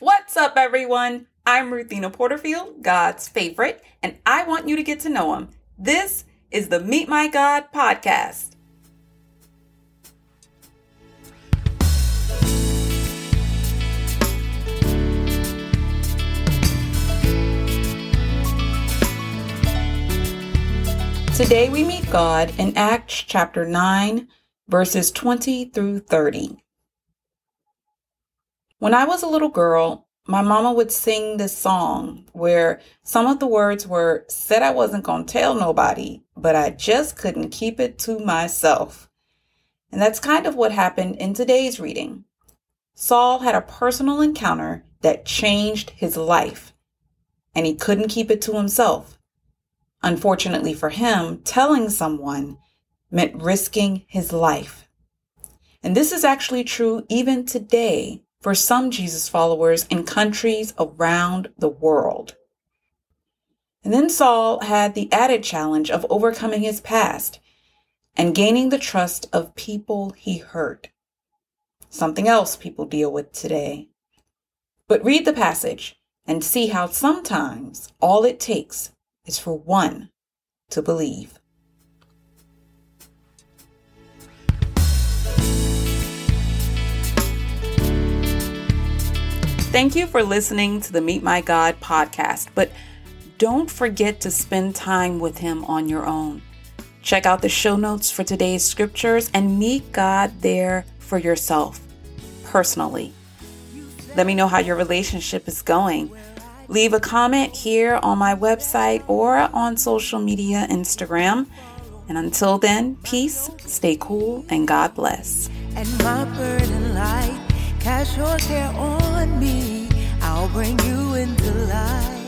What's up, everyone? I'm Ruthina Porterfield, God's favorite, and I want you to get to know Him. This is the Meet My God podcast. Today we meet God in Acts chapter 9, verses 20 through 30. When I was a little girl, my mama would sing this song where some of the words were said I wasn't going to tell nobody, but I just couldn't keep it to myself. And that's kind of what happened in today's reading. Saul had a personal encounter that changed his life, and he couldn't keep it to himself. Unfortunately for him, telling someone meant risking his life. And this is actually true even today for some Jesus followers in countries around the world. And then Saul had the added challenge of overcoming his past and gaining the trust of people he hurt. Something else people deal with today. But read the passage and see how sometimes all it takes is for one to believe. Thank you for listening to the Meet My God podcast, but don't forget to spend time with Him on your own. Check out the show notes for today's scriptures and meet God there for yourself, personally. Let me know how your relationship is going. Leave a comment here on my website or on social media, Instagram. And until then, peace, stay cool, and God bless. And cast your care on me. I'll bring you into light.